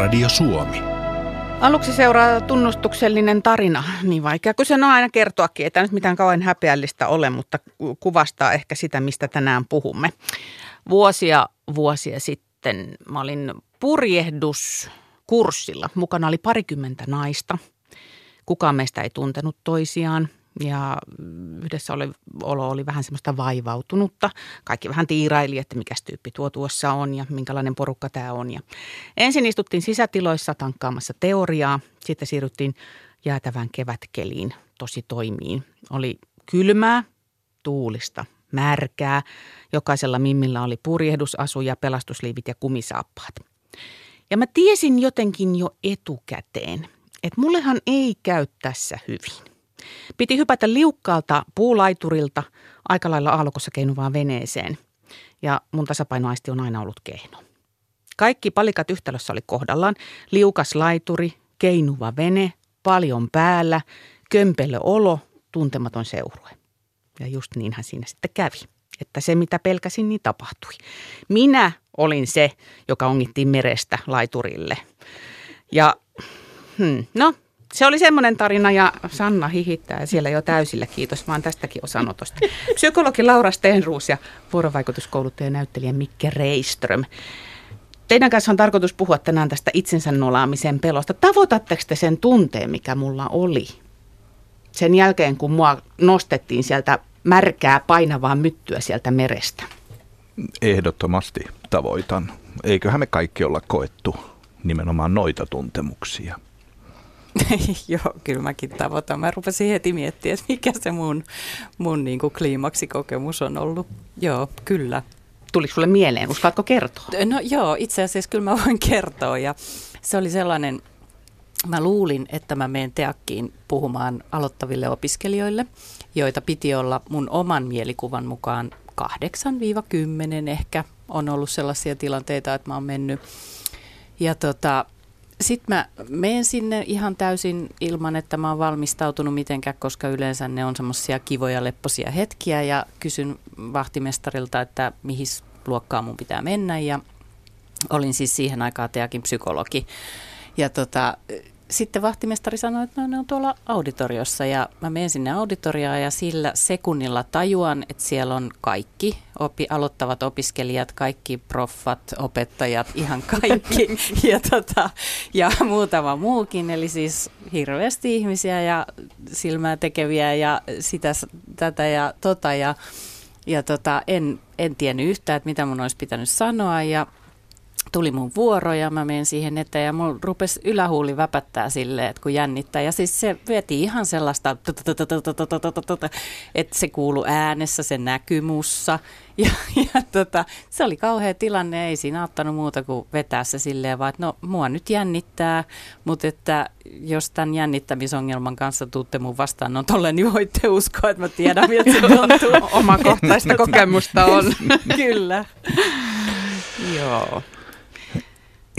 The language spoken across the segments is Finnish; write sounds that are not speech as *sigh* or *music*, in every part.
Radio Suomi. Aluksi seuraa tunnustuksellinen tarina, niin vaikea kuin se on aina kertoakin. Ei tämä nyt mitään kauhean häpeällistä ole, mutta kuvastaa ehkä sitä, mistä tänään puhumme. Vuosia vuosia sitten mä olin purjehduskurssilla. Mukana oli parikymmentä naista. Kukaan meistä ei tuntenut toisiaan ja yhdessä oli, olo oli vähän semmoista vaivautunutta. Kaikki vähän tiiraili, että mikä tyyppi tuo tuossa on ja minkälainen porukka tämä on. Ja ensin istuttiin sisätiloissa tankkaamassa teoriaa, sitten siirryttiin jäätävään kevätkeliin tosi toimiin. Oli kylmää, tuulista, märkää. Jokaisella mimmillä oli purjehdusasuja, pelastusliivit ja kumisaappaat. Ja mä tiesin jotenkin jo etukäteen, että mullehan ei käy tässä hyvin. Piti hypätä liukkaalta puulaiturilta aika lailla aallokossa keinuvaan veneeseen. Ja mun tasapainoaisti on aina ollut keino. Kaikki palikat yhtälössä oli kohdallaan. Liukas laituri, keinuva vene, paljon päällä, kömpelö olo, tuntematon seurue. Ja just niinhän siinä sitten kävi, että se mitä pelkäsin, niin tapahtui. Minä olin se, joka ongittiin merestä laiturille. Ja hmm, no, se oli semmoinen tarina ja Sanna hihittää siellä jo täysillä. Kiitos vaan tästäkin osanotosta. Psykologi Laura Stenruus ja vuorovaikutuskouluttaja ja näyttelijä Mikke Reiström. Teidän kanssa on tarkoitus puhua tänään tästä itsensä nolaamisen pelosta. Tavoitatteko te sen tunteen, mikä mulla oli? Sen jälkeen, kun mua nostettiin sieltä märkää painavaa myttyä sieltä merestä. Ehdottomasti tavoitan. Eiköhän me kaikki olla koettu nimenomaan noita tuntemuksia. *laughs* Joo, kyllä mäkin tavoitan. Mä rupesin heti miettimään, että mikä se mun, mun niin kuin kliimaksikokemus on ollut. Joo, kyllä. Tuliko sulle mieleen? Uskallatko kertoa? No joo, itse asiassa kyllä mä voin kertoa. Ja se oli sellainen, mä luulin, että mä menen teakkiin puhumaan aloittaville opiskelijoille, joita piti olla mun oman mielikuvan mukaan 8-10 ehkä. On ollut sellaisia tilanteita, että mä oon mennyt. Ja tota, sitten mä menen sinne ihan täysin ilman, että mä oon valmistautunut mitenkään, koska yleensä ne on semmoisia kivoja lepposia hetkiä ja kysyn vahtimestarilta, että mihin luokkaan mun pitää mennä ja olin siis siihen aikaan teakin psykologi. Ja tota, sitten vahtimestari sanoi, että no, ne on tuolla auditoriossa ja mä menen sinne auditoriaan ja sillä sekunnilla tajuan, että siellä on kaikki opi, aloittavat opiskelijat, kaikki proffat, opettajat, ihan kaikki *laughs* ja, tota, ja muutama muukin, eli siis hirveästi ihmisiä ja silmää tekeviä ja sitä, tätä ja tota ja, ja tota, en, en tiennyt yhtään, että mitä mun olisi pitänyt sanoa ja tuli mun vuoro ja mä menen siihen eteen ja mulla rupesi ylähuuli väpättää silleen, että kun jännittää. Ja siis se veti ihan sellaista, että se kuulu äänessä, se näkyy mussa. Ja, ja tota, se oli kauhea tilanne, ei siinä auttanut muuta kuin vetää se silleen, vaan että no mua nyt jännittää, mutta että jos tämän jännittämisongelman kanssa tuutte mun vastaan, no tolle niin voitte uskoa, että mä tiedän, miltä se tuntuu. Omakohtaista kokemusta on. Kyllä. Joo.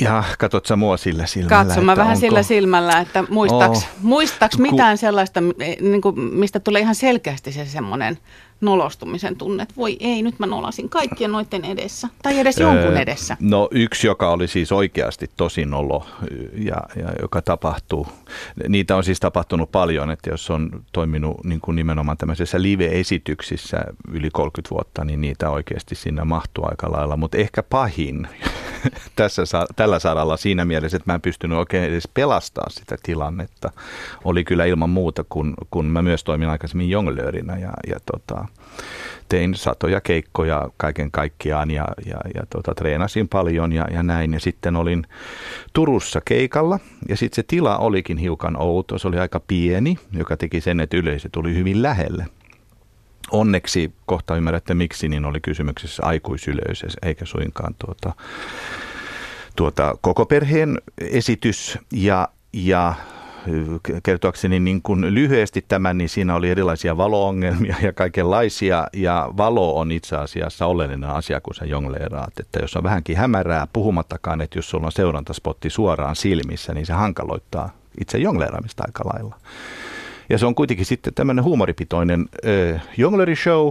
Ja katsot sä mua sillä silmällä? Katso mä vähän onko... sillä silmällä, että muistaaks, oh. muistaaks mitään sellaista, niin kuin, mistä tulee ihan selkeästi se semmoinen nolostumisen tunne, että voi ei, nyt mä nolasin kaikkien noiden edessä, tai edes öö, jonkun edessä. No yksi, joka oli siis oikeasti tosi nolo, ja, ja joka tapahtuu, niitä on siis tapahtunut paljon, että jos on toiminut niin kuin nimenomaan tämmöisessä live-esityksissä yli 30 vuotta, niin niitä oikeasti sinne mahtuu aika lailla, mutta ehkä pahin *laughs* tässä, tällä saralla siinä mielessä, että mä en pystynyt oikein edes pelastaa sitä tilannetta, oli kyllä ilman muuta, kun, kun mä myös toimin aikaisemmin jonglöörinä ja, ja tota, tein satoja keikkoja kaiken kaikkiaan ja, ja, ja tota, treenasin paljon ja, ja näin. Ja sitten olin Turussa keikalla ja sitten se tila olikin hiukan outo. Se oli aika pieni, joka teki sen, että yleisö tuli hyvin lähelle. Onneksi, kohta ymmärrätte miksi, niin oli kysymyksessä aikuisyleisö eikä suinkaan tuota, tuota, koko perheen esitys. Ja, ja kertoakseni niin kuin lyhyesti tämän, niin siinä oli erilaisia valoongelmia ja kaikenlaisia. Ja valo on itse asiassa oleellinen asia, kun sä jongleeraat. Että jos on vähänkin hämärää, puhumattakaan, että jos sulla on seurantaspotti suoraan silmissä, niin se hankaloittaa itse jongleeraamista aika lailla. Ja se on kuitenkin sitten tämmöinen huumoripitoinen äh, jonglerishow.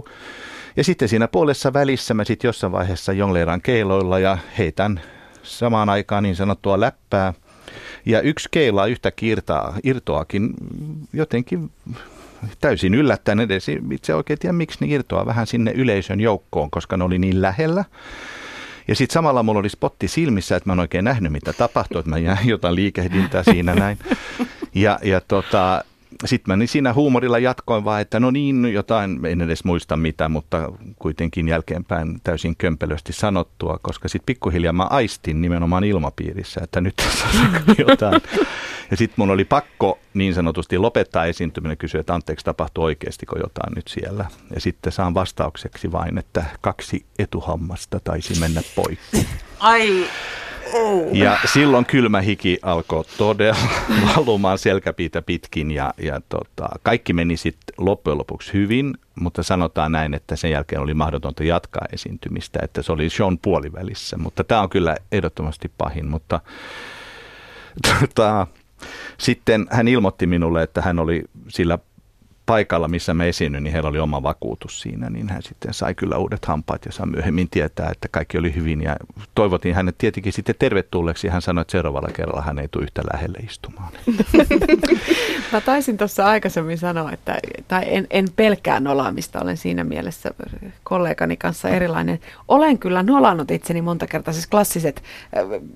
Ja sitten siinä puolessa välissä mä sitten jossain vaiheessa jongleeraan keiloilla ja heitän samaan aikaan niin sanottua läppää. Ja yksi keila yhtä irtaa, irtoakin jotenkin täysin yllättäen edes. Itse oikein tiedä, miksi ne irtoaa vähän sinne yleisön joukkoon, koska ne oli niin lähellä. Ja sitten samalla mulla oli spotti silmissä, että mä en oikein nähnyt, mitä tapahtui, että mä jäin jotain liikehdintää siinä näin. *laughs* Ja, ja tota, sitten mä niin siinä huumorilla jatkoin vaan, että no niin, jotain, en edes muista mitä, mutta kuitenkin jälkeenpäin täysin kömpelösti sanottua, koska sitten pikkuhiljaa mä aistin nimenomaan ilmapiirissä, että nyt tässä on *laughs* jotain. Ja sitten mun oli pakko niin sanotusti lopettaa esiintyminen kysyä, että anteeksi, tapahtuu oikeastiko jotain nyt siellä. Ja sitten saan vastaukseksi vain, että kaksi etuhammasta taisi mennä poikki. Ai. Ja silloin kylmä hiki alkoi todella *laughs* valumaan selkäpiitä pitkin ja, ja tota, kaikki meni sitten loppujen lopuksi hyvin, mutta sanotaan näin, että sen jälkeen oli mahdotonta jatkaa esiintymistä, että se oli Sean puolivälissä, mutta tämä on kyllä ehdottomasti pahin, mutta *laughs* tota, sitten hän ilmoitti minulle, että hän oli sillä paikalla, missä me esiinnyin, niin heillä oli oma vakuutus siinä, niin hän sitten sai kyllä uudet hampaat ja saa myöhemmin tietää, että kaikki oli hyvin. Ja toivotin hänet tietenkin sitten tervetulleeksi. Hän sanoi, että seuraavalla kerralla hän ei tule yhtä lähelle istumaan. Mä taisin tuossa aikaisemmin sanoa, että tai en, en pelkää nolaamista, olen siinä mielessä kollegani kanssa erilainen. Olen kyllä nolannut itseni monta kertaa, siis klassiset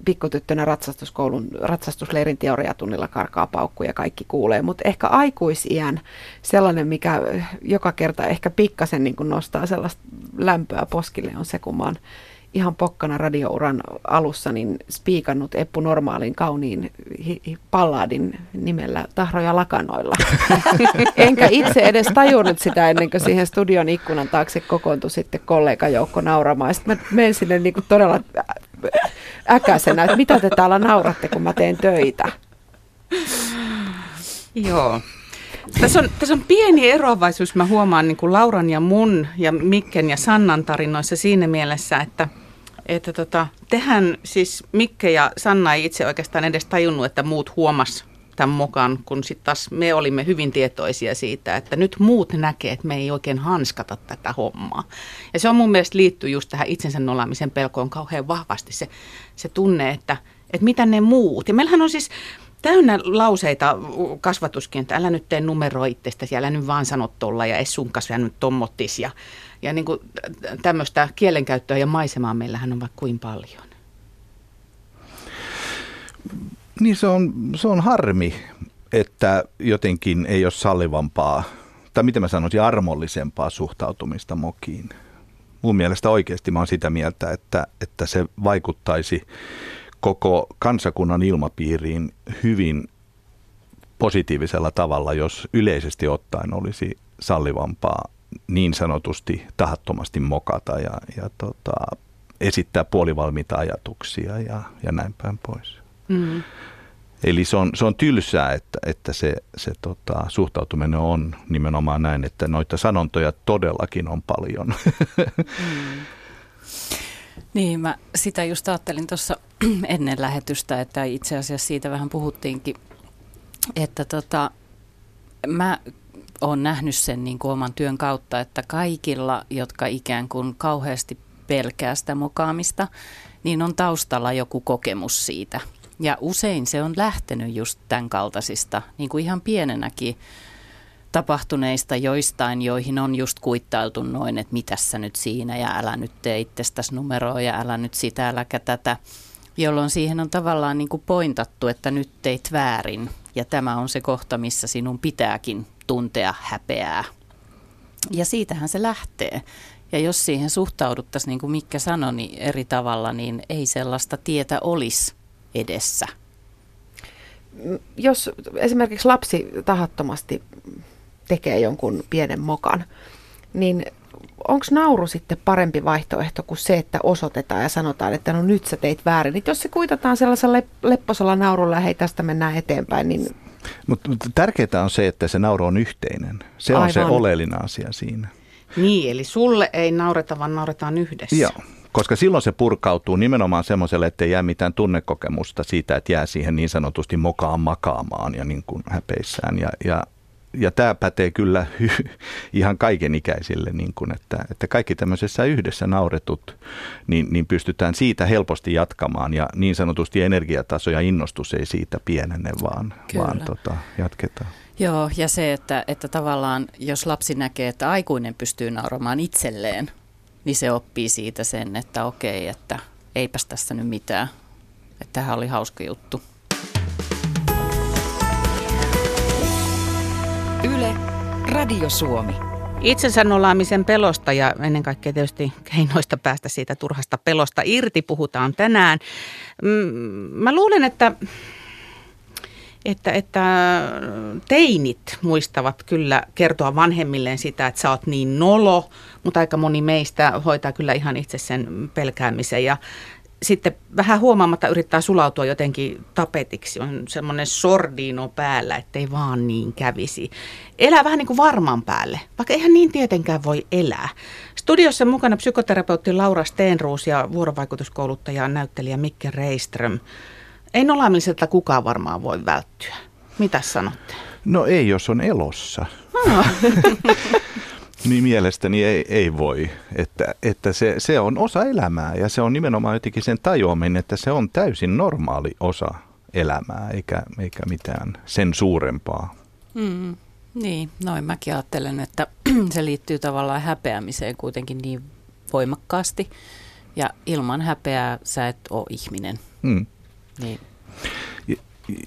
pikkutyttönä ratsastuskoulun ratsastusleirin teoriatunnilla karkaa paukku ja kaikki kuulee, mutta ehkä aikuisiän sellainen, mikä joka kerta ehkä pikkasen niin kuin nostaa sellaista lämpöä poskille, on se, kun mä oon ihan pokkana radiouran alussa niin spiikannut Eppu Normaalin kauniin palladin nimellä Tahroja lakanoilla. *laughs* Enkä itse edes tajunnut sitä ennen kuin siihen studion ikkunan taakse kokoontui sitten kollegajoukko nauramaan. Sitten mä menen sinne niin kuin todella äkäisenä, että mitä te täällä nauratte, kun mä teen töitä. Joo, tässä on, tässä on pieni eroavaisuus, mä huomaan niin kuin Lauran ja mun ja Mikken ja Sannan tarinoissa siinä mielessä, että, että tota, tehän siis Mikke ja Sanna ei itse oikeastaan edes tajunnut, että muut huomas tämän mukaan, kun sitten taas me olimme hyvin tietoisia siitä, että nyt muut näkee, että me ei oikein hanskata tätä hommaa. Ja se on mun mielestä liittyy just tähän itsensä nolaamisen pelkoon kauhean vahvasti se, se tunne, että, että mitä ne muut. Ja meillähän on siis täynnä lauseita kasvatuskin, että älä nyt tee numeroa itsestäsi, älä nyt vaan sano tolla ja sun kanssa nyt tommottis. Ja, ja niin kuin tämmöistä kielenkäyttöä ja maisemaa meillähän on vaikka kuin paljon. Niin se on, se on harmi, että jotenkin ei ole sallivampaa, tai miten mä sanoisin, armollisempaa suhtautumista mokiin. Mun mielestä oikeasti mä oon sitä mieltä, että, että se vaikuttaisi koko kansakunnan ilmapiiriin hyvin positiivisella tavalla, jos yleisesti ottaen olisi sallivampaa niin sanotusti tahattomasti mokata ja, ja tota, esittää puolivalmiita ajatuksia ja, ja näin päin pois. Mm. Eli se on, se on tylsää, että, että se, se tota, suhtautuminen on nimenomaan näin, että noita sanontoja todellakin on paljon. Mm. *laughs* Niin, mä sitä just ajattelin tuossa *clears throat* ennen lähetystä, että itse asiassa siitä vähän puhuttiinkin, että tota, mä oon nähnyt sen niin kuin oman työn kautta, että kaikilla, jotka ikään kuin kauheasti pelkää sitä mukaamista, niin on taustalla joku kokemus siitä. Ja usein se on lähtenyt just tämän kaltaisista, niin kuin ihan pienenäkin tapahtuneista joistain, joihin on just kuittailtu noin, että mitä sä nyt siinä ja älä nyt tee itsestäsi numeroa ja älä nyt sitä, äläkä tätä. Jolloin siihen on tavallaan niin kuin pointattu, että nyt teit väärin ja tämä on se kohta, missä sinun pitääkin tuntea häpeää. Ja siitähän se lähtee. Ja jos siihen suhtauduttaisiin, niin kuin Mikkä sanoi, niin eri tavalla, niin ei sellaista tietä olisi edessä. Jos esimerkiksi lapsi tahattomasti tekee jonkun pienen mokan, niin onko nauru sitten parempi vaihtoehto kuin se, että osoitetaan ja sanotaan, että no nyt sä teit väärin. Niin jos se kuitataan sellaisella lepposella naurulla ja hei tästä mennään eteenpäin, niin... Mutta tärkeää on se, että se nauru on yhteinen. Se on Aivan. se oleellinen asia siinä. Niin, eli sulle ei naureta, vaan nauretaan yhdessä. Joo, koska silloin se purkautuu nimenomaan semmoiselle, että ei jää mitään tunnekokemusta siitä, että jää siihen niin sanotusti mokaan makaamaan ja niin kuin häpeissään. Ja, ja ja tämä pätee kyllä *laughs* ihan kaikenikäisille, niin kuin, että, että kaikki tämmöisessä yhdessä nauretut, niin, niin pystytään siitä helposti jatkamaan ja niin sanotusti energiataso ja innostus ei siitä pienene, vaan, vaan tota, jatketaan. Joo, ja se, että, että tavallaan jos lapsi näkee, että aikuinen pystyy nauramaan itselleen, niin se oppii siitä sen, että okei, että eipäs tässä nyt mitään. Että tämähän oli hauska juttu. Yle, Radio Suomi. Itsensä nolaamisen pelosta ja ennen kaikkea tietysti keinoista päästä siitä turhasta pelosta irti puhutaan tänään. Mm, mä luulen, että että, että teinit muistavat kyllä kertoa vanhemmilleen sitä, että sä oot niin nolo, mutta aika moni meistä hoitaa kyllä ihan itse sen pelkäämisen ja sitten vähän huomaamatta yrittää sulautua jotenkin tapetiksi. On semmoinen sordino päällä, ettei vaan niin kävisi. Elää vähän niin kuin varman päälle, vaikka eihän niin tietenkään voi elää. Studiossa mukana psykoterapeutti Laura Steenruus ja vuorovaikutuskouluttaja näyttelijä Mikke Reiström. Ei nolaamiselta kukaan varmaan voi välttyä. Mitä sanotte? No ei, jos on elossa. No. *laughs* niin mielestäni ei, ei voi. Että, että se, se on osa elämää ja se on nimenomaan jotenkin sen tajuaminen, että se on täysin normaali osa elämää eikä, eikä mitään sen suurempaa. Mm, niin, noin mäkin ajattelen, että *clears throat* se liittyy tavallaan häpeämiseen kuitenkin niin voimakkaasti. Ja ilman häpeää sä et ole ihminen. Mm. Niin.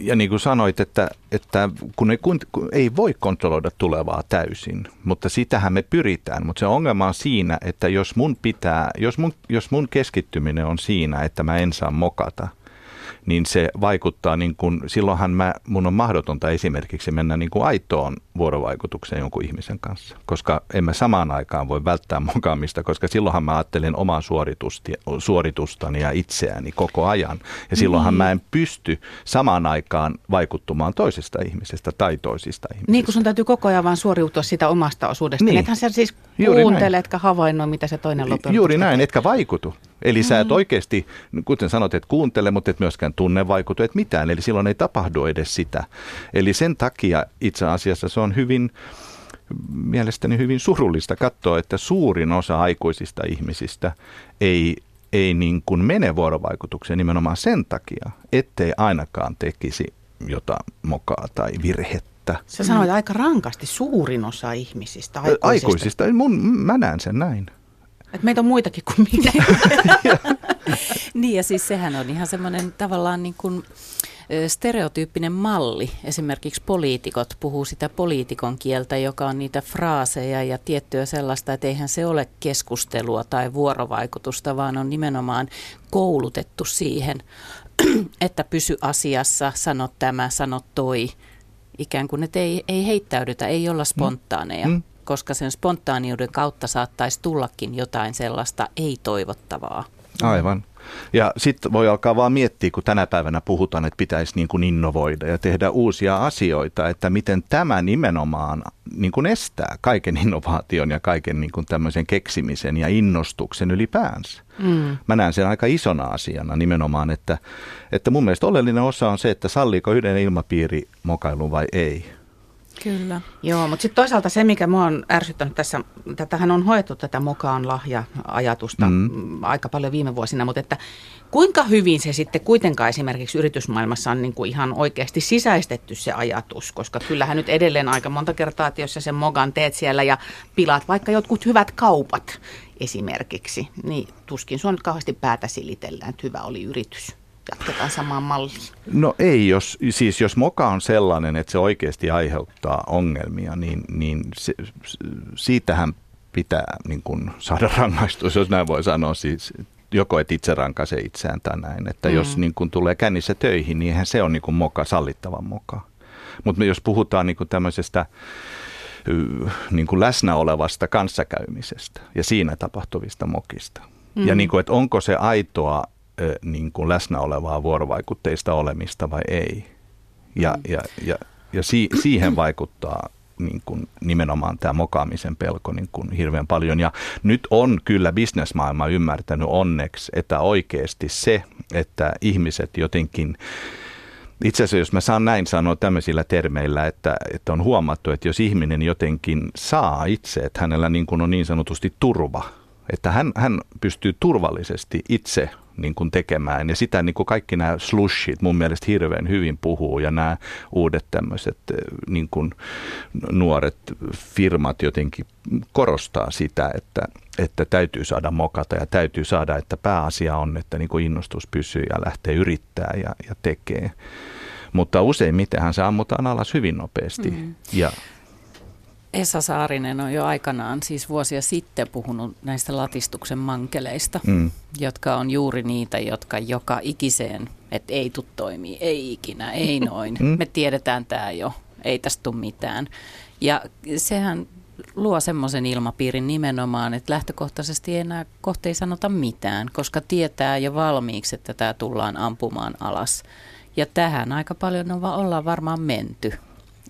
Ja, niin kuin sanoit, että, että kun ei, kun ei voi kontrolloida tulevaa täysin, mutta sitähän me pyritään. Mutta se ongelma on siinä, että jos mun pitää, jos mun, jos mun keskittyminen on siinä, että mä en saa mokata, niin se vaikuttaa, niin kuin, silloinhan mä, mun on mahdotonta esimerkiksi mennä niin kuin aitoon vuorovaikutukseen jonkun ihmisen kanssa, koska en mä samaan aikaan voi välttää mokaamista, koska silloinhan mä ajattelen omaa suoritustani ja itseäni koko ajan. Ja silloinhan mm. mä en pysty samaan aikaan vaikuttumaan toisesta ihmisestä tai toisista ihmisistä. Niin, kun sun täytyy koko ajan vaan suoriutua sitä omasta osuudesta. Niin. Ethän sä siis kuuntele, etkä havainnoi, mitä se toinen loppujen Juuri näin, etkä vaikutu. Eli sä et mm. oikeasti, kuten sanot, että kuuntele, mutta et myöskään tunne vaikutu, et mitään. Eli silloin ei tapahdu edes sitä. Eli sen takia itse asiassa se on hyvin, mielestäni hyvin surullista katsoa, että suurin osa aikuisista ihmisistä ei, ei niin kuin mene vuorovaikutukseen nimenomaan sen takia, ettei ainakaan tekisi jotain mokaa tai virhettä. Sä sanoit aika rankasti suurin osa ihmisistä, aikuisista. aikuisista. Mun, mä näen sen näin. Et meitä on muitakin kuin minä. *laughs* niin ja siis sehän on ihan semmoinen tavallaan niin kuin stereotyyppinen malli. Esimerkiksi poliitikot puhuu sitä poliitikon kieltä, joka on niitä fraaseja ja tiettyä sellaista, että eihän se ole keskustelua tai vuorovaikutusta, vaan on nimenomaan koulutettu siihen, *clears throat* että pysy asiassa, sano tämä, sano toi. Ikään kuin, että ei, ei heittäydytä, ei olla spontaaneja. Mm koska sen spontaaniuden kautta saattaisi tullakin jotain sellaista ei-toivottavaa. Aivan. Ja sitten voi alkaa vaan miettiä, kun tänä päivänä puhutaan, että pitäisi niin kuin innovoida ja tehdä uusia asioita, että miten tämä nimenomaan niin kuin estää kaiken innovaation ja kaiken niin kuin tämmöisen keksimisen ja innostuksen ylipäänsä. Mm. Mä näen sen aika isona asiana nimenomaan, että, että mun mielestä oleellinen osa on se, että salliiko yhden ilmapiiri mokailun vai ei. Kyllä. Joo, mutta sitten toisaalta se, mikä mua on ärsyttänyt tässä, tätähän on hoettu tätä mokaan lahja-ajatusta mm. aika paljon viime vuosina, mutta että kuinka hyvin se sitten kuitenkaan esimerkiksi yritysmaailmassa on niin kuin ihan oikeasti sisäistetty se ajatus, koska kyllähän nyt edelleen aika monta kertaa, että jos sä sen mogan teet siellä ja pilaat vaikka jotkut hyvät kaupat esimerkiksi, niin tuskin sua nyt kauheasti päätä silitellään, että hyvä oli yritys jatketaan samaan malliin? No ei, jos, siis jos moka on sellainen, että se oikeasti aiheuttaa ongelmia, niin, niin se, siitähän pitää niin kuin saada rangaistus, jos näin voi sanoa. Siis joko et itse rankaise itseään tai näin. Että mm. jos niin kuin tulee kännissä töihin, niin eihän se on niin kuin moka, sallittava moka. Mutta jos puhutaan niin kuin tämmöisestä niin kuin läsnä olevasta kanssakäymisestä ja siinä tapahtuvista mokista. Mm. Ja niin kuin, että onko se aitoa niin kuin läsnä olevaa vuorovaikutteista olemista vai ei. Ja, mm. ja, ja, ja si, siihen vaikuttaa niin kuin nimenomaan tämä mokaamisen pelko niin kuin hirveän paljon. Ja nyt on kyllä bisnesmaailma ymmärtänyt onneksi, että oikeasti se, että ihmiset jotenkin Itse asiassa, jos mä saan näin sanoa tämmöisillä termeillä, että, että on huomattu, että jos ihminen jotenkin saa itse, että hänellä niin kuin on niin sanotusti turva, että hän, hän pystyy turvallisesti itse niin kuin tekemään. Ja sitä niin kuin kaikki nämä slushit mun mielestä hirveän hyvin puhuu ja nämä uudet tämmöiset eh, niin kuin nuoret firmat jotenkin korostaa sitä, että, että täytyy saada mokata ja täytyy saada, että pääasia on, että niin kuin innostus pysyy ja lähtee yrittää ja, ja tekee. Mutta useimmitenhän se ammutaan alas hyvin nopeasti. Mm. Ja Esa Saarinen on jo aikanaan, siis vuosia sitten, puhunut näistä latistuksen mankeleista, mm. jotka on juuri niitä, jotka joka ikiseen, että ei tu toimii, ei ikinä, ei *laughs* noin. Mm. Me tiedetään tämä jo, ei tästä tule mitään. Ja sehän luo semmoisen ilmapiirin nimenomaan, että lähtökohtaisesti ei enää kohta ei sanota mitään, koska tietää jo valmiiksi, että tämä tullaan ampumaan alas. Ja tähän aika paljon on, ollaan varmaan menty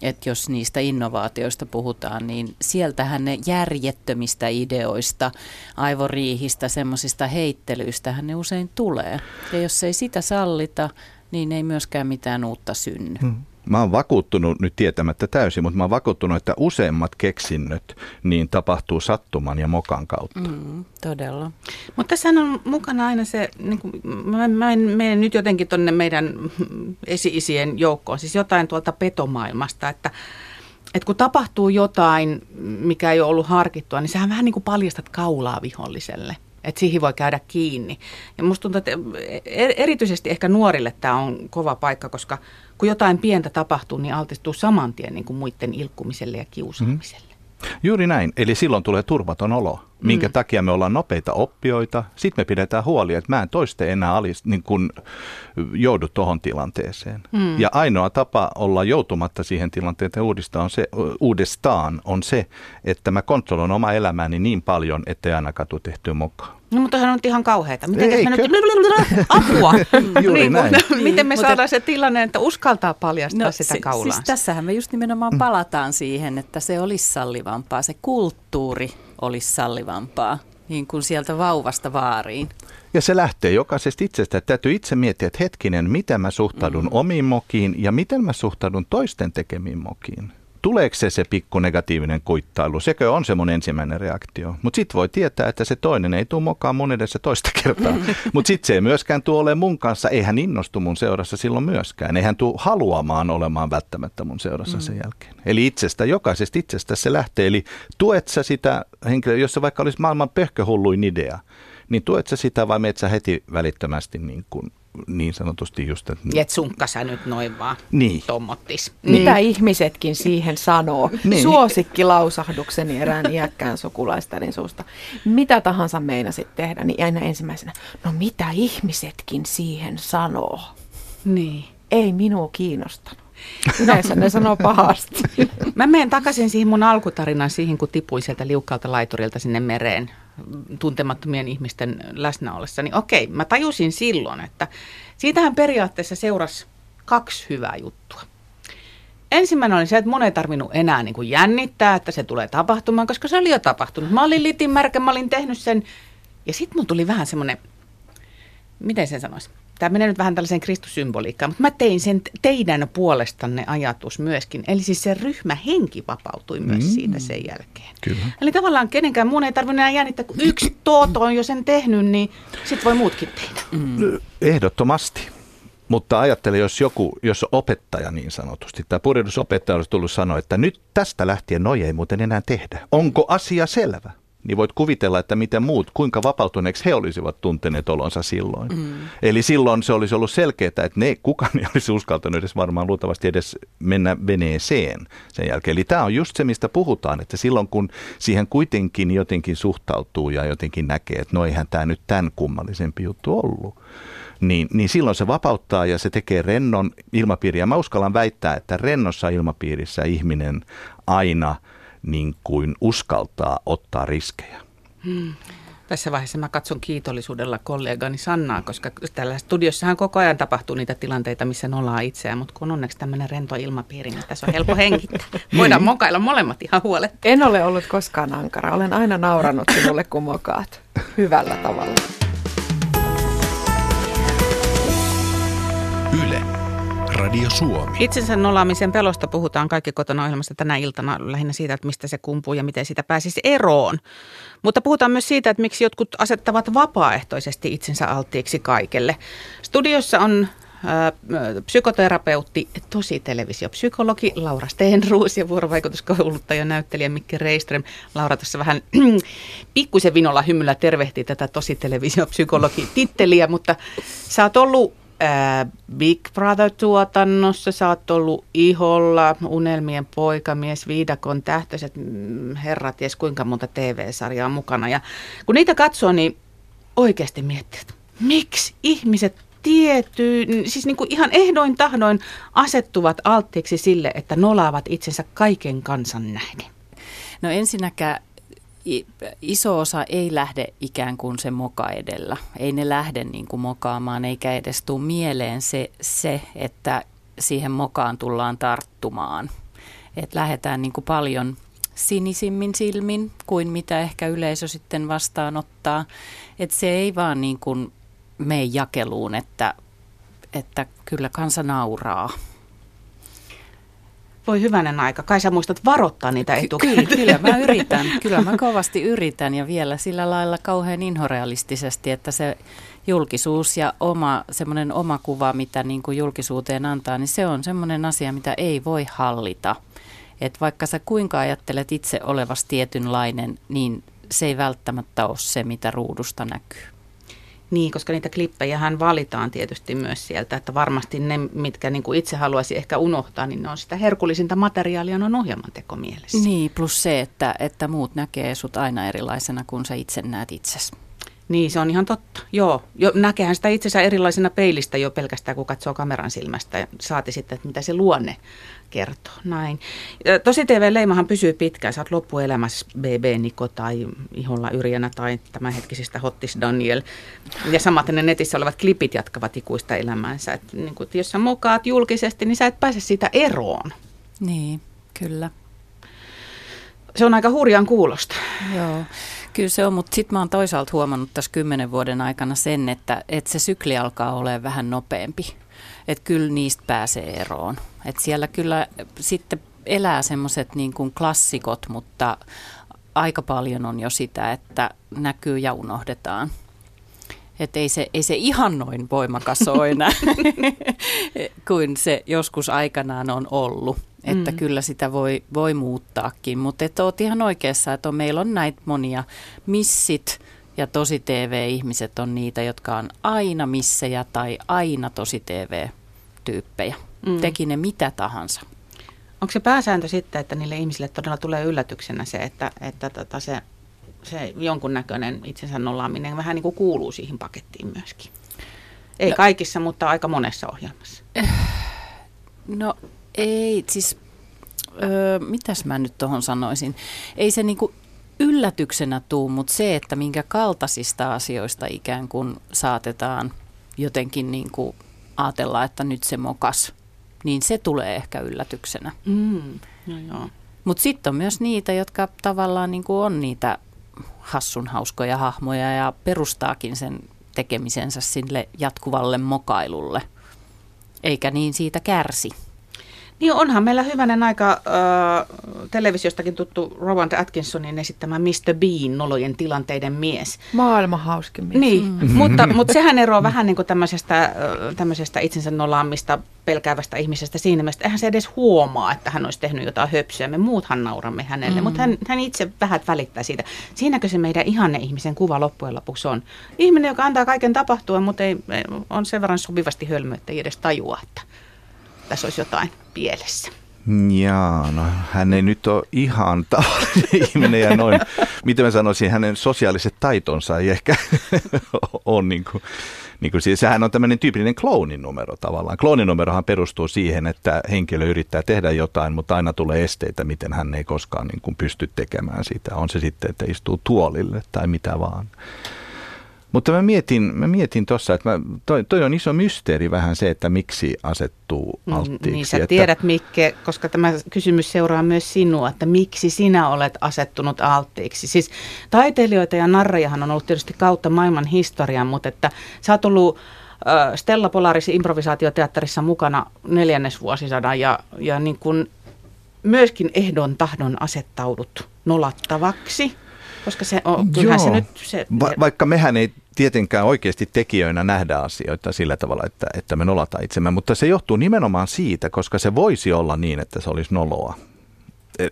että jos niistä innovaatioista puhutaan, niin sieltähän ne järjettömistä ideoista, aivoriihistä, semmoisista heittelyistä ne usein tulee. Ja jos ei sitä sallita, niin ei myöskään mitään uutta synny. Hmm. Mä oon vakuuttunut nyt tietämättä täysin, mutta mä oon vakuuttunut, että useimmat keksinnöt niin tapahtuu sattuman ja mokan kautta. Mm, todella. Mutta tässä on mukana aina se, niin kuin, mä, mä en mene nyt jotenkin tuonne meidän esi-isien joukkoon, siis jotain tuolta petomaailmasta, että että kun tapahtuu jotain, mikä ei ole ollut harkittua, niin sehän vähän niin kuin paljastat kaulaa viholliselle että siihen voi käydä kiinni. Ja musta tuntuu, että erityisesti ehkä nuorille tämä on kova paikka, koska kun jotain pientä tapahtuu, niin altistuu saman tien niin kuin muiden ilkkumiselle ja kiusaamiselle. Juuri näin. Eli silloin tulee turvaton olo, minkä mm. takia me ollaan nopeita oppijoita. Sitten me pidetään huoli, että mä en toiste enää alis, niin kun joudu tuohon tilanteeseen. Mm. Ja ainoa tapa olla joutumatta siihen tilanteeseen uudestaan on, se, uudestaan on se, että mä kontrolloin oma elämääni niin paljon, ettei ainakaan tule tehtyä mukaan. No mutta sehän on ihan kauheata. Miten me nyt... *laughs* Apua! *laughs* Juuri niin, näin. Miten me saadaan se tilanne, että uskaltaa paljastaa no, sitä kaulaa? Siis tässähän me just nimenomaan mm. palataan siihen, että se olisi sallivampaa, se kulttuuri olisi sallivampaa, niin kuin sieltä vauvasta vaariin. Ja se lähtee jokaisesta itsestä. Täytyy itse miettiä, että hetkinen, miten mä suhtaudun mm. omiin mokiin ja miten mä suhtaudun toisten tekemiin mokiin tuleeko se se pikku negatiivinen kuittailu, sekö on se mun ensimmäinen reaktio. Mutta sitten voi tietää, että se toinen ei tule mukaan mun edessä toista kertaa. *laughs* Mutta sitten se ei myöskään tule ole mun kanssa, ei hän innostu mun seurassa silloin myöskään. Eihän tule haluamaan olemaan välttämättä mun seurassa sen mm. jälkeen. Eli itsestä, jokaisesta itsestä se lähtee. Eli tuet sä sitä henkilöä, jos se vaikka olisi maailman pöhköhulluin idea, niin tuet sä sitä vai meet sä heti välittömästi niin kuin niin sanotusti just, että... Et sunkka sä nyt noin vaan niin. tommottis. Niin. Mitä ihmisetkin siihen sanoo? niin. Suosikki lausahdukseni erään iäkkään sukulaistärin suusta. Mitä tahansa meinasit tehdä, niin aina ensimmäisenä, no mitä ihmisetkin siihen sanoo? Niin. Ei minua kiinnostanut. Yleensä ne sanoo pahasti. Mä menen takaisin siihen mun alkutarinaan, siihen kun tipuin sieltä liukkaalta laiturilta sinne mereen tuntemattomien ihmisten läsnä ollessa, niin okei, mä tajusin silloin, että siitähän periaatteessa seurasi kaksi hyvää juttua. Ensimmäinen oli se, että mun ei tarvinnut enää niin kuin jännittää, että se tulee tapahtumaan, koska se oli jo tapahtunut. Mä olin litin märkä, mä olin tehnyt sen. Ja sitten mun tuli vähän semmoinen, miten sen sanoisi, tämä menee nyt vähän tällaiseen kristussymboliikkaan, mutta mä tein sen teidän puolestanne ajatus myöskin. Eli siis se ryhmähenki vapautui myös mm. siitä sen jälkeen. Kyllä. Eli tavallaan kenenkään muun ei tarvinnut enää jännittää, kun yksi Tooto on jo sen tehnyt, niin sitten voi muutkin tehdä. Mm. Ehdottomasti. Mutta ajattele, jos joku, jos opettaja niin sanotusti, tai purjehdusopettaja olisi tullut sanoa, että nyt tästä lähtien noja ei muuten enää tehdä. Onko asia selvä? Niin voit kuvitella, että miten muut, kuinka vapautuneeksi he olisivat tunteneet olonsa silloin. Mm. Eli silloin se olisi ollut selkeää, että ne, kukaan ei olisi uskaltanut edes varmaan luultavasti edes mennä veneeseen sen jälkeen. Eli tämä on just se, mistä puhutaan, että silloin kun siihen kuitenkin jotenkin suhtautuu ja jotenkin näkee, että no eihän tämä nyt tämän kummallisempi juttu ollut, niin, niin silloin se vapauttaa ja se tekee rennon ilmapiiriä. Mä uskallan väittää, että rennossa ilmapiirissä ihminen aina – niin kuin uskaltaa ottaa riskejä. Hmm. Tässä vaiheessa mä katson kiitollisuudella kollegani Sannaa, koska täällä studiossahan koko ajan tapahtuu niitä tilanteita, missä nolaa itseään, mutta kun on onneksi tämmöinen rento ilmapiiri, niin tässä on helppo *laughs* hengittää. Voidaan mokailla molemmat ihan huolet. En ole ollut koskaan ankara. Olen aina nauranut sinulle, kun mokaat. Hyvällä tavalla. Radio Suomi. Itsensä nolaamisen pelosta puhutaan kaikki kotona ohjelmassa tänä iltana lähinnä siitä, että mistä se kumpuu ja miten sitä pääsisi eroon. Mutta puhutaan myös siitä, että miksi jotkut asettavat vapaaehtoisesti itsensä alttiiksi kaikelle. Studiossa on psykoterapeutti, tosi televisiopsykologi Laura Stenruus ja vuorovaikutuskouluttaja näyttelijä Mikki Reiström. Laura tässä vähän *clears throat* pikkuisen vinolla hymyllä tervehtii tätä tosi televisiopsykologi titteliä, mutta sä oot ollut ää, Big Brother-tuotannossa, sä oot ollut Iholla, Unelmien poikamies, Viidakon tähtöiset, mm, herrat, ties kuinka monta TV-sarjaa mukana. Ja kun niitä katsoo, niin oikeasti miettii, että miksi ihmiset tiettyy, siis niin kuin ihan ehdoin tahdoin asettuvat alttiiksi sille, että nolaavat itsensä kaiken kansan nähden? No ensinnäkään iso osa ei lähde ikään kuin se moka edellä. Ei ne lähde niin kuin mokaamaan, eikä edes tule mieleen se, se että siihen mokaan tullaan tarttumaan. Että lähdetään niin kuin paljon sinisimmin silmin kuin mitä ehkä yleisö sitten vastaanottaa. Että se ei vaan niin kuin mene jakeluun, että, että kyllä kansa nauraa. Voi hyvänen aika. Kai sä muistat varoittaa niitä etukäteen. Kyllä, kyllä mä *laughs* yritän. Kyllä mä kovasti yritän ja vielä sillä lailla kauhean inhorealistisesti, että se julkisuus ja oma, semmoinen oma kuva, mitä niin kuin julkisuuteen antaa, niin se on semmoinen asia, mitä ei voi hallita. Et vaikka sä kuinka ajattelet itse olevasi tietynlainen, niin se ei välttämättä ole se, mitä ruudusta näkyy. Niin, koska niitä klippejä hän valitaan tietysti myös sieltä, että varmasti ne, mitkä niin kuin itse haluaisi ehkä unohtaa, niin ne on sitä herkullisinta materiaalia on ohjelmantekomielessä. Niin, plus se, että, että muut näkee sut aina erilaisena kuin sä itse näet itsesi. Niin, se on ihan totta. Joo, jo, näkehän sitä itsensä erilaisena peilistä jo pelkästään, kun katsoo kameran silmästä. Saati sitten, että mitä se luonne kertoo. Näin. Tosi TV-leimahan pysyy pitkään. Sä oot loppuelämässä BB Niko tai Iholla Yrjänä tai tämänhetkisistä Hottis Daniel. Ja samaten ne netissä olevat klipit jatkavat ikuista elämäänsä. Et, niin kun, jos sä mokaat julkisesti, niin sä et pääse siitä eroon. Niin, kyllä. Se on aika hurjan kuulosta. Joo. Kyllä se on, mutta sitten mä oon toisaalta huomannut tässä kymmenen vuoden aikana sen, että, että se sykli alkaa olemaan vähän nopeampi. Että kyllä niistä pääsee eroon. Että siellä kyllä sitten elää semmoiset niin kuin klassikot, mutta aika paljon on jo sitä, että näkyy ja unohdetaan. Että ei se, ei se ihan noin voimakas ole enää *laughs* kuin se joskus aikanaan on ollut. Että mm. kyllä sitä voi, voi muuttaakin, mutta et oot ihan oikeassa, että on, meillä on näitä monia missit ja tosi TV-ihmiset on niitä, jotka on aina missejä tai aina tosi TV-tyyppejä. Mm. Teki ne mitä tahansa. Onko se pääsääntö sitten, että niille ihmisille todella tulee yllätyksenä se, että, että tota se, se jonkunnäköinen itsensä nollaaminen vähän niin kuin kuuluu siihen pakettiin myöskin? Ei no, kaikissa, mutta aika monessa ohjelmassa. No ei, siis öö, mitäs mä nyt tuohon sanoisin. Ei se niinku yllätyksenä tuu, mutta se, että minkä kaltaisista asioista ikään kuin saatetaan jotenkin niin kuin ajatella, että nyt se mokas, niin se tulee ehkä yllätyksenä. Mm, no joo. Mutta sitten on myös niitä, jotka tavallaan niin kuin on niitä hassun hauskoja hahmoja ja perustaakin sen tekemisensä sille jatkuvalle mokailulle, eikä niin siitä kärsi. Niin onhan meillä hyvänen aika äh, televisiostakin tuttu Rowan Atkinsonin esittämä Mr. Bean, nolojen tilanteiden mies. Maailman hauskin mies. Niin, mm. *laughs* mutta, mutta sehän eroaa vähän niin kuin tämmöisestä, tämmöisestä itsensä nolaamista pelkäävästä ihmisestä siinä mielessä, eihän se edes huomaa, että hän olisi tehnyt jotain höpsyä. Me muuthan nauramme hänelle, mm. mutta hän, hän itse vähän välittää siitä. Siinäkö se meidän ihanne ihmisen kuva loppujen lopuksi on? Ihminen, joka antaa kaiken tapahtua, mutta ei, on sen verran sopivasti hölmö, että ei edes tajua, että tässä olisi jotain pielessä. Jaa, no hän ei nyt ole ihan *laughs* tavallinen ihminen ja noin, miten mä sanoisin, hänen sosiaaliset taitonsa ei ehkä *laughs* ole niin kuin, niin kuin siis, sehän on tämmöinen tyypillinen kloonin numero tavallaan. Kloonin numerohan perustuu siihen, että henkilö yrittää tehdä jotain, mutta aina tulee esteitä, miten hän ei koskaan niin kuin pysty tekemään sitä. On se sitten, että istuu tuolille tai mitä vaan. Mutta mä mietin, mä mietin tuossa, että mä, toi, toi on iso mysteeri vähän se, että miksi asettuu mm, alttiiksi. Niin sä että... tiedät Mikke, koska tämä kysymys seuraa myös sinua, että miksi sinä olet asettunut alttiiksi. Siis taiteilijoita ja narrajahan on ollut tietysti kautta maailman historian, mutta että sä oot ollut Stella Polaris improvisaatioteatterissa mukana neljännesvuosisadan ja, ja niin kuin myöskin ehdon tahdon asettaudut nolattavaksi, koska se on, kyllähän se nyt... Se, Va- vaikka mehän ei tietenkään oikeasti tekijöinä nähdä asioita sillä tavalla, että, että me nolataan itsemme, mutta se johtuu nimenomaan siitä, koska se voisi olla niin, että se olisi noloa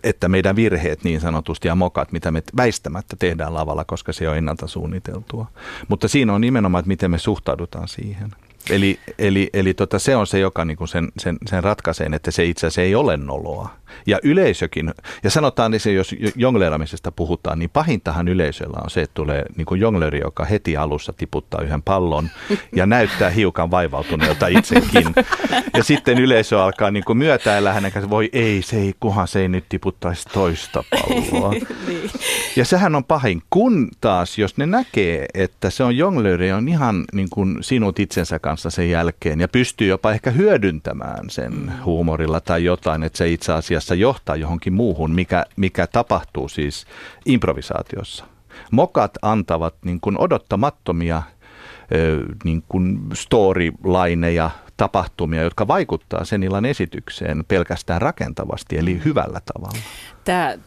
että meidän virheet niin sanotusti ja mokat, mitä me väistämättä tehdään lavalla, koska se on ennalta suunniteltua. Mutta siinä on nimenomaan, että miten me suhtaudutaan siihen. Eli, eli, eli tota, se on se, joka niinku sen, sen, sen ratkaisee, että se itse asiassa ei ole noloa. Ja yleisökin, ja sanotaan, että jos jongleeramisesta puhutaan, niin pahintahan yleisöllä on se, että tulee niin jongleri, joka heti alussa tiputtaa yhden pallon ja näyttää hiukan vaivautuneelta itsekin. Ja sitten yleisö alkaa niin kuin myötäillä hänen kanssa, voi ei, se ei, kuhan se ei nyt tiputtaisi toista palloa. *laughs* niin. Ja sehän on pahin, kun taas, jos ne näkee, että se on jongleri, on ihan niin kuin sinut itsensä kanssa sen jälkeen ja pystyy jopa ehkä hyödyntämään sen mm. huumorilla tai jotain, että se itse asiassa asiassa johtaa johonkin muuhun, mikä, mikä tapahtuu siis improvisaatiossa. Mokat antavat niin kuin odottamattomia niin kuin storylineja, tapahtumia, jotka vaikuttaa sen illan esitykseen pelkästään rakentavasti, eli hyvällä tavalla. Tämä,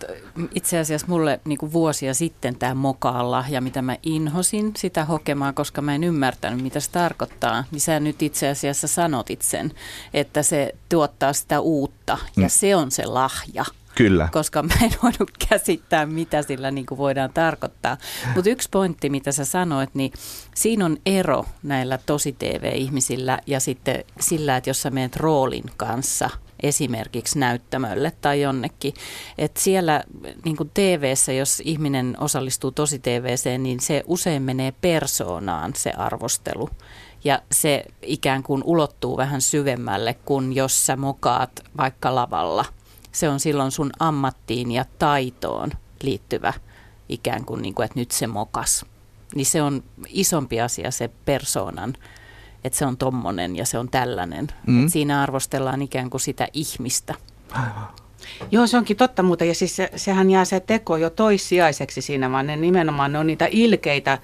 itse asiassa mulle niin kuin vuosia sitten tämä mokaan lahja, mitä mä inhosin sitä hokemaan, koska mä en ymmärtänyt, mitä se tarkoittaa, niin sä nyt itse asiassa sanotit sen, että se tuottaa sitä uutta ja mm. se on se lahja. Kyllä. Koska mä en voinut käsittää, mitä sillä niin kuin voidaan tarkoittaa. Mutta yksi pointti, mitä sä sanoit, niin siinä on ero näillä tosi TV-ihmisillä ja sitten sillä, että jos sä meet roolin kanssa esimerkiksi näyttämölle tai jonnekin. että siellä niin kuin TV-ssä, jos ihminen osallistuu tosi TVC, niin se usein menee persoonaan se arvostelu. Ja se ikään kuin ulottuu vähän syvemmälle kuin jos sä mokaat vaikka lavalla – se on silloin sun ammattiin ja taitoon liittyvä ikään kuin, niin kuin että nyt se mokas. Niin se on isompi asia se persoonan, että se on tommonen ja se on tällainen. Mm. siinä arvostellaan ikään kuin sitä ihmistä. Aivan. Joo, se onkin totta muuta. Ja siis se, sehän jää se teko jo toissijaiseksi siinä, vaan ne nimenomaan ne on niitä ilkeitä,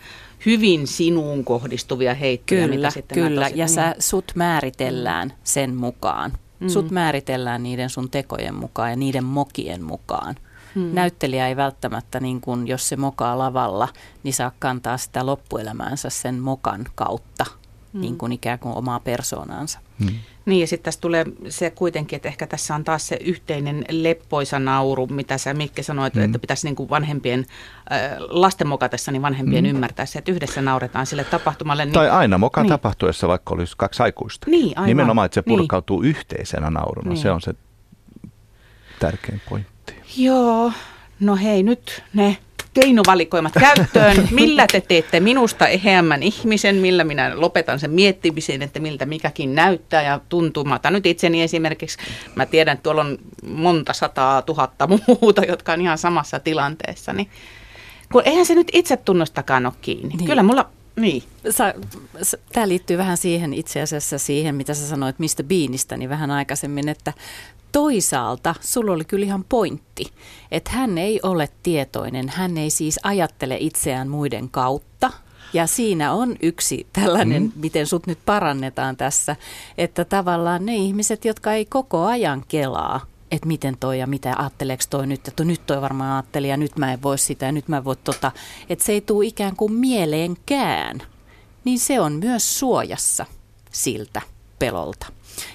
hyvin sinuun kohdistuvia heittoja. Kyllä, mitä sitten kyllä. Tosi, ja niin. sä, sut määritellään sen mukaan. Mm. Sut määritellään niiden sun tekojen mukaan ja niiden mokien mukaan. Mm. Näyttelijä ei välttämättä, niin kun, jos se mokaa lavalla, niin saa kantaa sitä loppuelämäänsä sen mokan kautta, mm. niin kuin ikään kuin omaa persoonaansa. Mm. Niin ja sitten tässä tulee se kuitenkin, että ehkä tässä on taas se yhteinen leppoisa nauru, mitä sä Mikke sanoit, mm. että pitäisi niin kuin vanhempien, äh, lasten mokatessa niin vanhempien mm. ymmärtää se, että yhdessä nauretaan sille tapahtumalle. Niin, tai aina moka niin. tapahtuessa, vaikka olisi kaksi aikuista. Niin, aivan. Nimenomaan, että se niin. purkautuu niin. yhteisenä nauruna, niin. se on se tärkein pointti. Joo, no hei nyt ne keinovalikoimat käyttöön. Millä te teette minusta eheämmän ihmisen, millä minä lopetan sen miettimisen, että miltä mikäkin näyttää ja tuntuu. Mä otan nyt itseni esimerkiksi, mä tiedän, että tuolla on monta sataa tuhatta muuta, jotka on ihan samassa tilanteessa. Niin, kun eihän se nyt itse tunnostakaan ole kiinni. Niin. Kyllä mulla niin. Tämä liittyy vähän siihen itse asiassa siihen, mitä sä sanoit Mr. Beanista, niin vähän aikaisemmin, että toisaalta sulla oli kyllä ihan pointti, että hän ei ole tietoinen, hän ei siis ajattele itseään muiden kautta. Ja siinä on yksi tällainen, mm. miten sut nyt parannetaan tässä, että tavallaan ne ihmiset, jotka ei koko ajan kelaa, että miten toi ja mitä ajatteleeko toi nyt, että nyt toi varmaan ajatteli ja nyt mä en voi sitä ja nyt mä en voi tota, että se ei tule ikään kuin mieleenkään, niin se on myös suojassa siltä pelolta.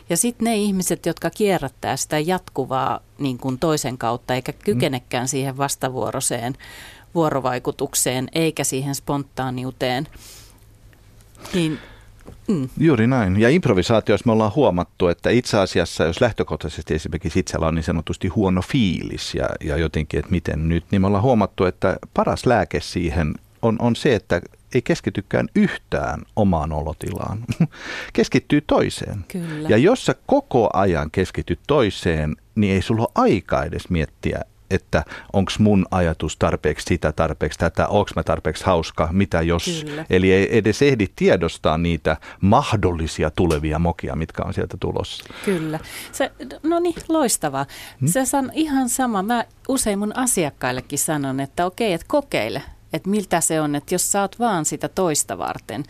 Ja sitten ne ihmiset, jotka kierrättää sitä jatkuvaa niin kuin toisen kautta, eikä kykenekään siihen vastavuoroiseen vuorovaikutukseen, eikä siihen spontaaniuteen, niin Mm. Juuri näin. Ja improvisaatiossa me ollaan huomattu, että itse asiassa, jos lähtökohtaisesti esimerkiksi itsellä on niin sanotusti huono fiilis ja, ja jotenkin, että miten nyt, niin me ollaan huomattu, että paras lääke siihen on, on se, että ei keskitykään yhtään omaan olotilaan. *laughs* Keskittyy toiseen. Kyllä. Ja jos sä koko ajan keskityt toiseen, niin ei sulla ole aikaa edes miettiä, että onko mun ajatus tarpeeksi sitä, tarpeeksi tätä, onko mä tarpeeksi hauska, mitä jos. Kyllä. Eli ei edes ehdi tiedostaa niitä mahdollisia tulevia mokia, mitkä on sieltä tulossa. Kyllä. Se, no niin, loistavaa. Hmm? Se on ihan sama. Mä usein mun asiakkaillekin sanon, että okei, että kokeile että miltä se on, että jos sä oot vaan sitä toista varten,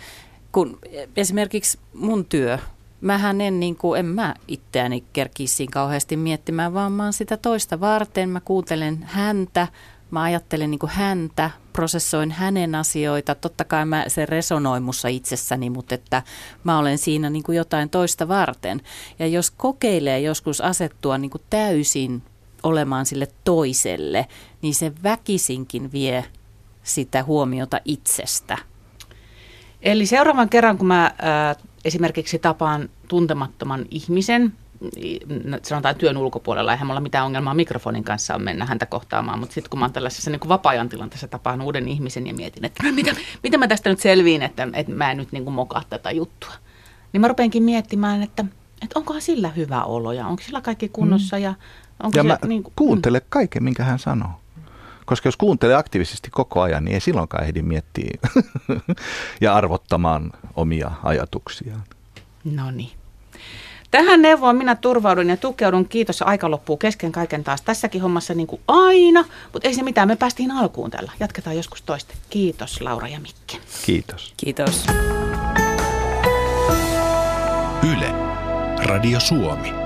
kun esimerkiksi mun työ, mähän en, niin kuin, en mä itseäni kerkisi kauheasti miettimään, vaan mä oon sitä toista varten. Mä kuuntelen häntä, mä ajattelen niin kuin häntä, prosessoin hänen asioita. Totta kai mä, se resonoi mussa itsessäni, mutta että mä olen siinä niin kuin jotain toista varten. Ja jos kokeilee joskus asettua niin kuin täysin olemaan sille toiselle, niin se väkisinkin vie sitä huomiota itsestä. Eli seuraavan kerran, kun mä äh, esimerkiksi tapaan tuntemattoman ihmisen, sanotaan työn ulkopuolella, eihän mulla mitään ongelmaa mikrofonin kanssa on mennä häntä kohtaamaan, mutta sitten kun mä oon tällaisessa niin vapaa-ajan tilanteessa tapaan uuden ihmisen ja mietin, että no, mitä, mitä mä tästä nyt selviin, että, että mä en nyt niin kuin mokaa tätä juttua, niin mä rupeankin miettimään, että, että onkohan sillä hyvä olo ja onko sillä kaikki kunnossa mm. ja onko ja se, mä niin kuin, kuuntele mm. kaiken, minkä hän sanoo. Koska jos kuuntelee aktiivisesti koko ajan, niin ei silloinkaan ehdi miettiä *laughs* ja arvottamaan omia ajatuksiaan. No niin. Tähän neuvoon minä turvaudun ja tukeudun. Kiitos, aika loppuu kesken kaiken taas tässäkin hommassa niin kuin aina. Mutta ei se mitään, me päästiin alkuun tällä. Jatketaan joskus toista. Kiitos Laura ja Mikki. Kiitos. Kiitos. Yle. Radio Suomi.